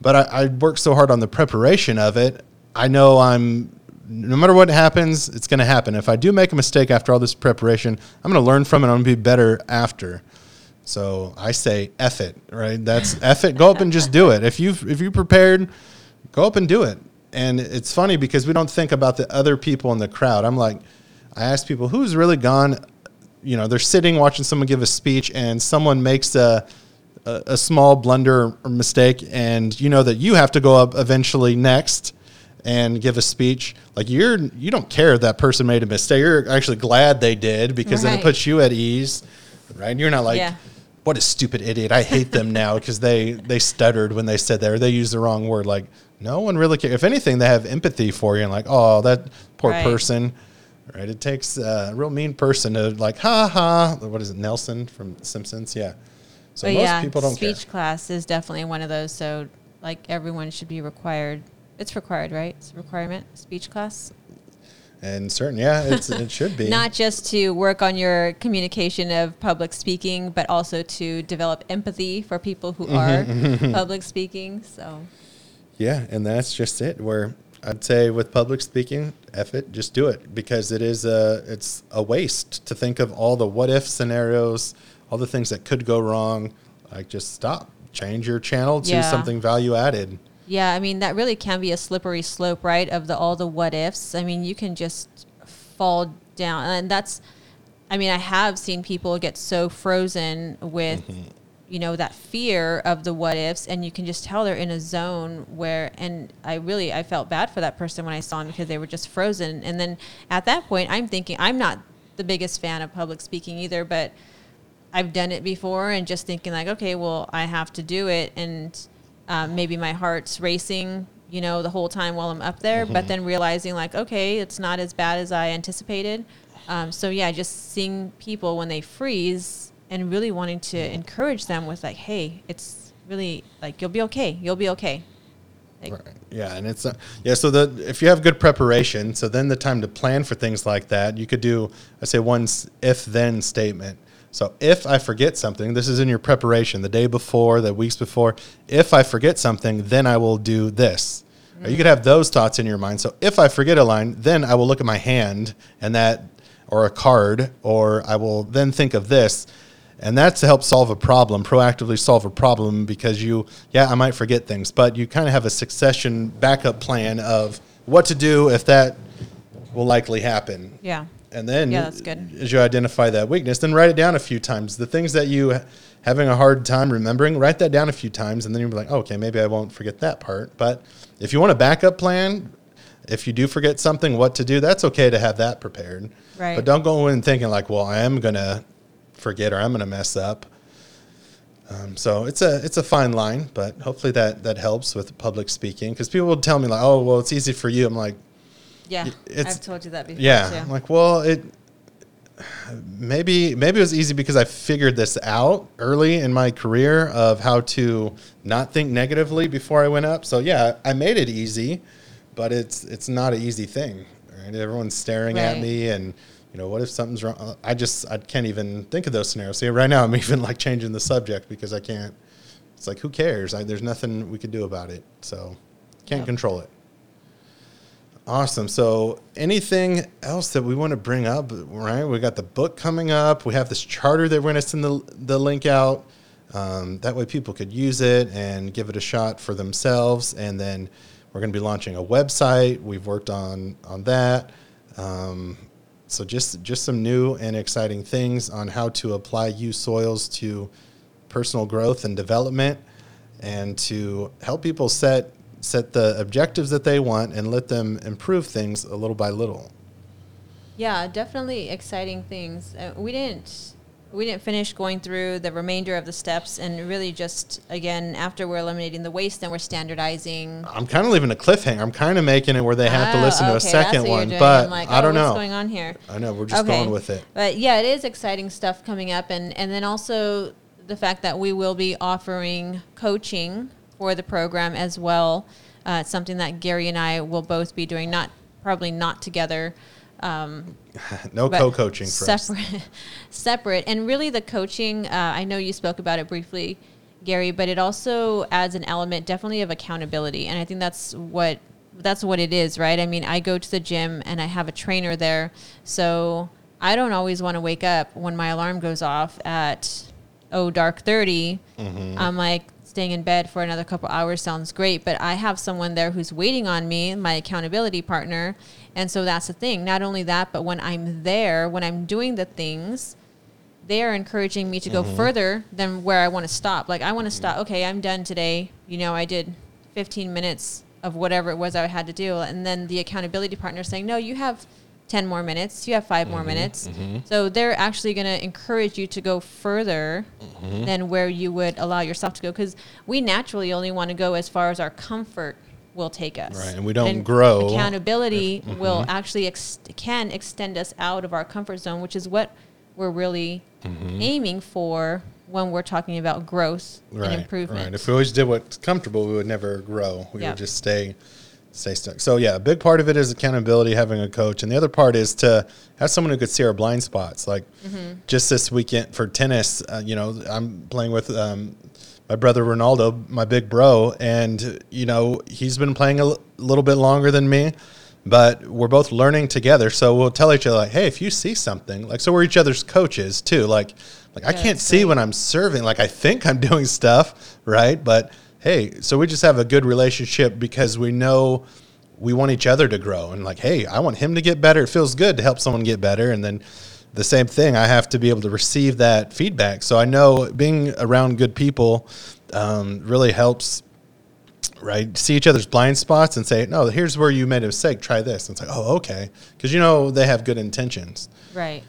But I, I worked so hard on the preparation of it. I know I'm, no matter what happens, it's going to happen. If I do make a mistake after all this preparation, I'm going to learn from it. I'm going to be better after. So I say, F it, right? That's F it. Go up and just do it. If you if you prepared, go up and do it. And it's funny because we don't think about the other people in the crowd. I'm like, I ask people who's really gone you know they're sitting watching someone give a speech and someone makes a a, a small blunder or mistake and you know that you have to go up eventually next and give a speech. Like you're you don't care if that person made a mistake. You're actually glad they did because then it puts you at ease right? You're not like Yeah. what a stupid idiot. I hate them now because they they stuttered when they said that or they used the wrong word. Like no one really cares if anything they have empathy for you and like oh that poor Right. person right? It takes a real mean person to like, ha ha. What is it, Nelson from Simpsons? Yeah. So but most yeah, people don't know speech care. class is definitely one of those. So like everyone should be required. It's required, right? It's a requirement. Speech class, And certain, yeah, it's, it should be. not just to work on your communication of public speaking, but also to develop empathy for people who Mm-hmm, are public speaking. So yeah, and that's just it. Where I'd say with public speaking, F it, just do it because it is a it's a waste to think of all the what if scenarios, all the things that could go wrong. Like just stop, change your channel to Yeah. something value added. yeah, I mean that really can be a slippery slope, right? Of the all the what ifs. I mean, you can just fall down, and that's. I mean, I have seen people get so frozen with mm-hmm. You know that fear of the what ifs and you can just tell they're in a zone where and i really i felt bad for that person when i saw them because they were just frozen. And then at that point i'm thinking i'm not the biggest fan of public speaking either but i've done it before and just thinking like okay well i have to do it. And um, maybe my heart's racing you know the whole time while i'm up there Mm-hmm. but then realizing like okay it's not as bad as i anticipated. Um, so yeah just seeing people when they freeze and really wanting to encourage them with like hey it's really like you'll be okay you'll be okay like, Right. Yeah, and it's uh, yeah. So the if you have good preparation, so then the time to plan for things like that, you could do I say one if then statement. So if I forget something, this is in your preparation the day before, the weeks before. If I forget something, then I will do this. Or you could have those thoughts in your mind. So if I forget a line, then I will look at my hand and that, or a card, or I will then think of this. And that's to help solve a problem, proactively solve a problem because you, yeah, I might forget things, but you kind of have a succession backup plan of what to do if that will likely happen. yeah And then, Yeah, that's good. as you identify that weakness, then write it down a few times. The things that you having a hard time remembering, write that down a few times, and then you'll be like, okay, maybe I won't forget that part. But if you want a backup plan, if you do forget something, what to do, that's okay to have that prepared. Right. But don't go in thinking like, well, I am gonna forget or I'm gonna mess up. Um, so it's a it's a fine line, but hopefully that that helps with public speaking because people will tell me like, oh, well, it's easy for you. I'm like, yeah i've told you that before yeah. too. I'm like, well, it maybe maybe it was easy because I figured this out early in my career of how to not think negatively before I went up. So yeah, I made it easy, but it's it's not an easy thing. Right? Everyone's staring at me and you know, what if something's wrong? I just I can't even think of those scenarios. See, right now I'm even like changing the subject because I can't. It's like who cares? I, there's nothing we can do about it. So can't Yep. control it. Awesome. So, anything else that we want to bring up? Right, we got the book coming up. We have this charter that we're going to send the, the link out. Um, that way, people could use it and give it a shot for themselves. And then we're going to be launching a website. We've worked on on that. Um, so, just just some new and exciting things on how to apply used soils to personal growth and development, and to help people set set the objectives that they want and let them improve things a little by little. Yeah, definitely exciting things. Uh, we didn't we didn't finish going through the remainder of the steps, and really just again after we're eliminating the waste, then we're standardizing. I'm kind of leaving a cliffhanger. I'm kind of making it where they have to Ah, listen to a second one, but like, I oh, don't know what's going on here. I know we're just going with it. But yeah, it is exciting stuff coming up, and and then also the fact that we will be offering coaching for the program as well. Uh, it's something that Gary and I will both be doing, not probably not together. Um, No co-coaching separate, separate, and really the coaching. Uh, I know you spoke about it briefly, Gary, but it also adds an element, definitely of accountability, and I think that's what that's what it is, right? I mean, I go to the gym and I have a trainer there, so I don't always want to wake up when my alarm goes off at oh dark 30 Mm-hmm. I'm like staying in bed for another couple hours sounds great, but I have someone there who's waiting on me, my accountability partner. And so that's the thing. Not only that, but when I'm there, when I'm doing the things, they are encouraging me to go Mm-hmm. further than where I want to stop. Like I want to stop. Okay, I'm done today. You know, I did 15 minutes of whatever it was I had to do, and then the accountability partner saying, "No, you have 10 more minutes. You have 5 Mm-hmm. more minutes." So they're actually going to encourage you to go further Mm-hmm. than where you would allow yourself to go, because we naturally only want to go as far as our comfort will take us. Right, and we don't and grow Accountability Mm-hmm. will actually ex- can extend us out of our comfort zone, which is what we're really Mm-hmm. aiming for when we're talking about growth right, and improvement. Right. If we always did what's comfortable, we would never grow. We Yeah. would just stay stay stuck. So yeah, a big part of it is accountability, having a coach, and the other part is to have someone who could see our blind spots. Like Mm-hmm. just this weekend for tennis, uh, you know, I'm playing with. Um, my brother Ronaldo, my big bro, and you know he's been playing a l- little bit longer than me, but we're both learning together. So we'll tell each other like, "Hey, if you see something, like, so we're each other's coaches too. Like, like I can't see great. when I'm serving. Like I think I'm doing stuff, right? But hey, so we just have a good relationship because we know we want each other to grow and like, hey, I want him to get better. It feels good to help someone get better, and then the same thing. I have to be able to receive that feedback. So I know being around good people um, really helps. Right, see each other's blind spots and say, "No, here's where you made a mistake. Try this." And it's like, "Oh, okay," because you know they have good intentions. Right.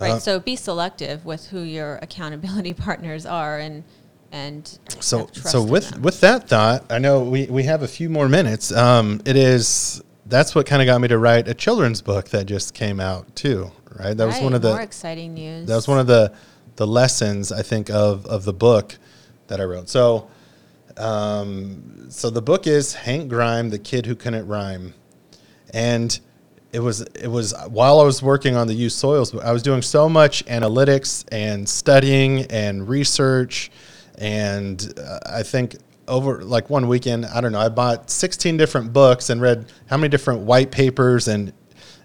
Right. Uh, so be selective with who your accountability partners are and and So, so with them. with that thought, I know we we have a few more minutes. Um, it is that's what kind of got me to write a children's book that just came out too. Right, that was one of the more exciting news. that was one of the the lessons I think of of the book that I wrote. So, um, so the book is Hank Grime, the kid who couldn't rhyme, and it was it was while I was working on the used soils, I was doing so much analytics and studying and research, and uh, I think over like one weekend, I don't know, I bought 16 different books and read how many different white papers and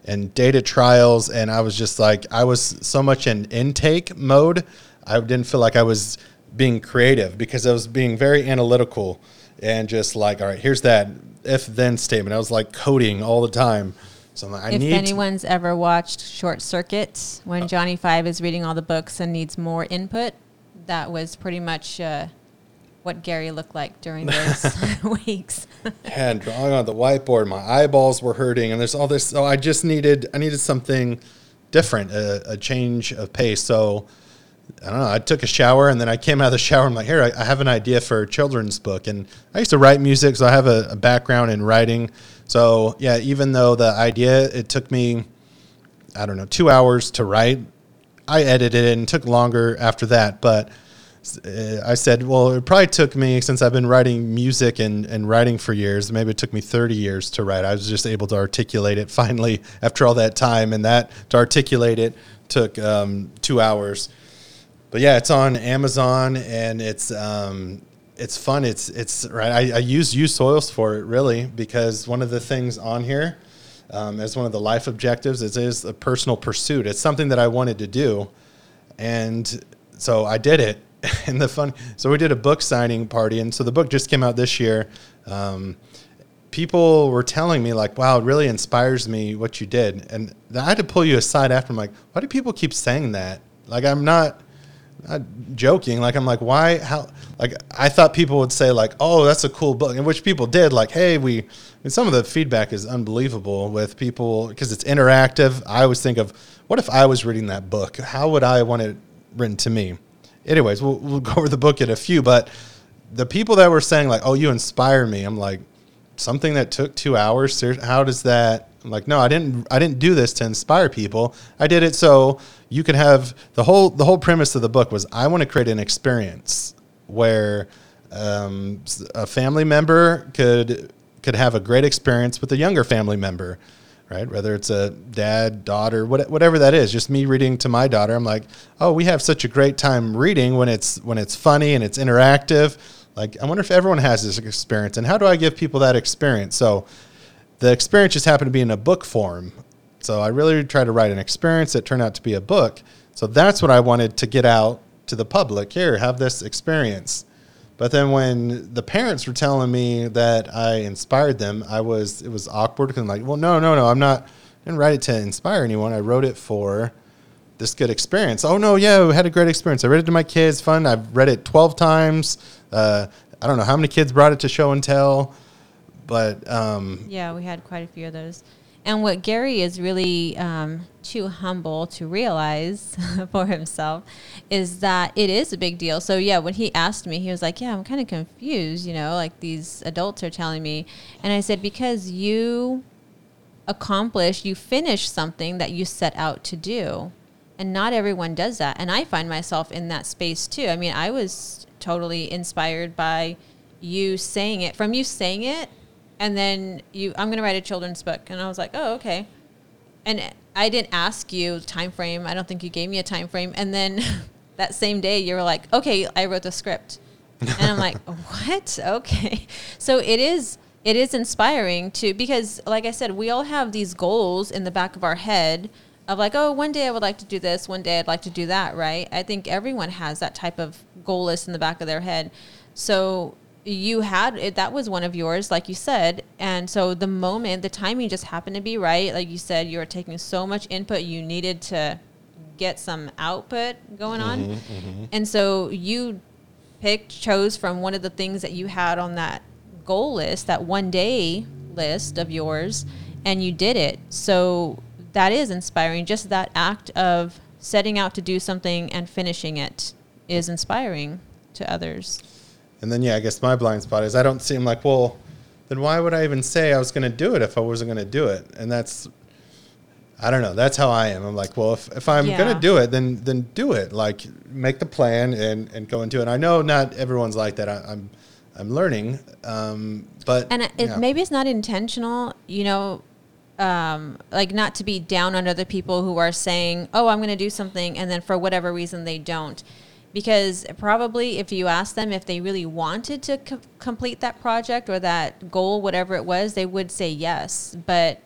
and data trials and I was just like I was so much in intake mode. I didn't feel like I was being creative because I was being very analytical and just like all right, here's that if then statement. I was like coding all the time. So I'm like, I if need to- anyone's ever watched Short Circuit, when Johnny Five is reading all the books and needs more input, that was pretty much uh, what Gary looked like during those weeks. and drawing on the whiteboard, my eyeballs were hurting, and there's all this. So I just needed, I needed something different, a, a change of pace. So I don't know. I took a shower, and then I came out of the shower. I'm like, here, I, I have an idea for a children's book, and I used to write music, so I have a, a background in writing. So yeah, even though the idea, it took me, I don't know, two hours to write. I edited it and took longer after that, but uh, I said, well, it probably took me since I've been writing music and, and writing for years. Maybe it took me 30 years to write. I was just able to articulate it finally after all that time, and that to articulate it took um, two hours. But yeah, it's on Amazon and it's um, it's fun. It's it's right. I, I use used soils for it really because one of the things on here um, as one of the life objectives is is a personal pursuit. It's something that I wanted to do, and so I did it. And the fun, so we did a book signing party, and so the book just came out this year. Um, people were telling me like, "Wow, it really inspires me what you did," and I had to pull you aside after. I'm like, "Why do people keep saying that?" Like, I'm not, not joking. Like, I'm like, "Why? How?" Like, I thought people would say like, "Oh, that's a cool book," and which people did. Like, "Hey, we." Mean, some of the feedback is unbelievable with people because it's interactive. I always think of, what if I was reading that book? How would I want it written to me? Anyways, we'll, we'll go over the book in a few, but the people that were saying like, "Oh, you inspire me," I'm like, something that took two hours. How does that? I'm like, no, I didn't. I didn't do this to inspire people. I did it so you could have the whole. The whole premise of the book was I want to create an experience where um, a family member could could have a great experience with a younger family member, right? Whether it's a dad, daughter, what, whatever that is. Just me reading to my daughter, I'm like, oh, we have such a great time reading when it's when it's funny and it's interactive. Like, I wonder if everyone has this experience, and how do I give people that experience? So, the experience just happened to be in a book form. So I really tried to write an experience that turned out to be a book. So that's what I wanted to get out to the public. Here, have this experience. But then when the parents were telling me that I inspired them, I was it was awkward because I'm like, well, no, no, no, I'm not. I didn't write it to inspire anyone. I wrote it for this good experience. Oh no, yeah, we had a great experience. I read it to my kids. Fun. I've read it twelve times. Uh, I don't know how many kids brought it to show and tell, but um, Yeah, we had quite a few of those. And what Gary is really um, too humble to realize for himself is that it is a big deal. So, yeah, when he asked me, he was like, Yeah, I'm kind of confused, you know, like these adults are telling me. And I said, Because you accomplished, you finished something that you set out to do. And not everyone does that. And I find myself in that space too. I mean, I was totally inspired by you saying it, from you saying it, and then you, I'm going to write a children's book. And I was like, oh, okay. And I didn't ask you time frame. I don't think you gave me a time frame. And then that same day, you were like, okay, I wrote the script. And I'm like, what? Okay. So it is it is inspiring to because like I said, we all have these goals in the back of our head of like, oh, one day I would like to do this, one day I'd like to do that, right? I think everyone has that type of goal list in the back of their head. So you had it that was one of yours like you said and so the moment the timing just happened to be right like you said you were taking so much input you needed to get some output going on. Mm-hmm, mm-hmm. And so you picked, chose from one of the things that you had on that goal list, that one day list of yours, and you did it. So that is inspiring. Just that act of setting out to do something and finishing it is inspiring to others. And then, yeah, I guess my blind spot is I don't seem like, well, then why would I even say I was going to do it if I wasn't going to do it? And that's, I don't know. That's how I am. I'm like, well, if, if I'm Yeah. going to do it, then then do it. Like, make the plan and, and go into it. I know not everyone's like that. I, I'm I'm learning, um, but and it, yeah. maybe it's not intentional you know um, like not to be down on other people who are saying oh i'm going to do something and then for whatever reason they don't because probably if you ask them if they really wanted to co- complete that project or that goal whatever it was they would say yes. But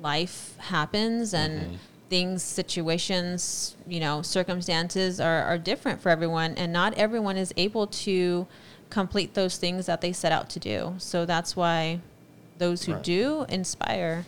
life happens and mm-hmm. things situations you know circumstances are, are different for everyone and not everyone is able to complete those things that they set out to do. So that's why those who Right. do inspire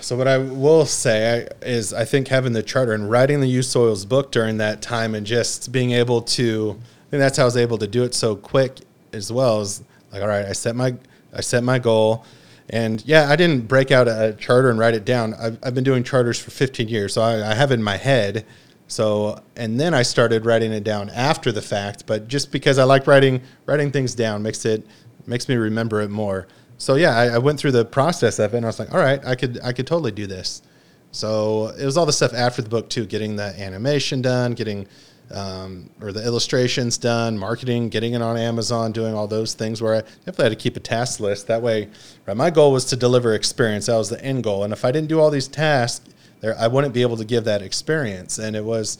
So what I will say is, I think having the charter and writing the Use Soils book during that time, and just being able to, I think that's how I was able to do it so quick as well. Is like, all right, I set my, I set my goal, and yeah, I didn't break out a charter and write it down. I've, I've been doing charters for 15 years, so I, I have in my head. So, and then I started writing it down after the fact, but just because I like writing, writing things down makes it makes me remember it more. So yeah, I, I went through the process of it, and I was like, all right, I could I could totally do this. So it was all the stuff after the book too, getting the animation done, getting um, or the illustrations done, marketing, getting it on Amazon, doing all those things. Where I definitely had to keep a task list. That way, right, my goal was to deliver experience. That was the end goal. And if I didn't do all these tasks, there I wouldn't be able to give that experience. And it was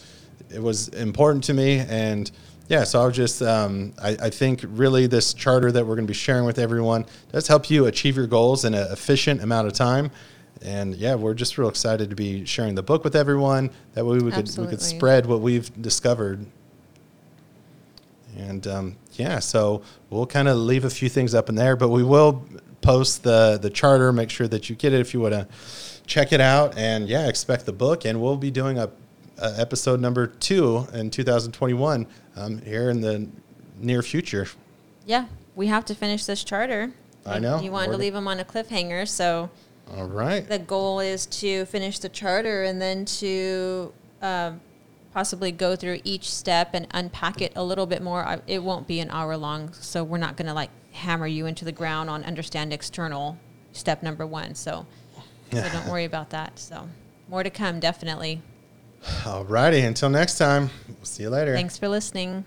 it was important to me and yeah so i was just um, I, I think really this charter that we're going to be sharing with everyone does help you achieve your goals in an efficient amount of time. And yeah we're just real excited to be sharing the book with everyone. That way we could we could spread what we've discovered. And um, yeah so we'll kind of leave a few things up in there but we will post the the charter. Make sure that you get it if you want to check it out. And yeah expect the book. And we'll be doing a, a episode number two in 2021 um, here in the near future yeah we have to finish this charter I know. you wanted to leave them on a cliffhanger so all right the goal is to finish the charter and then to um, possibly go through each step and unpack it a little bit more. I, it won't be an hour long, so we're not going to like hammer you into the ground on understand external step number one. So, so don't worry about that. So more to come, definitely. All righty until next time see you later Thanks for listening.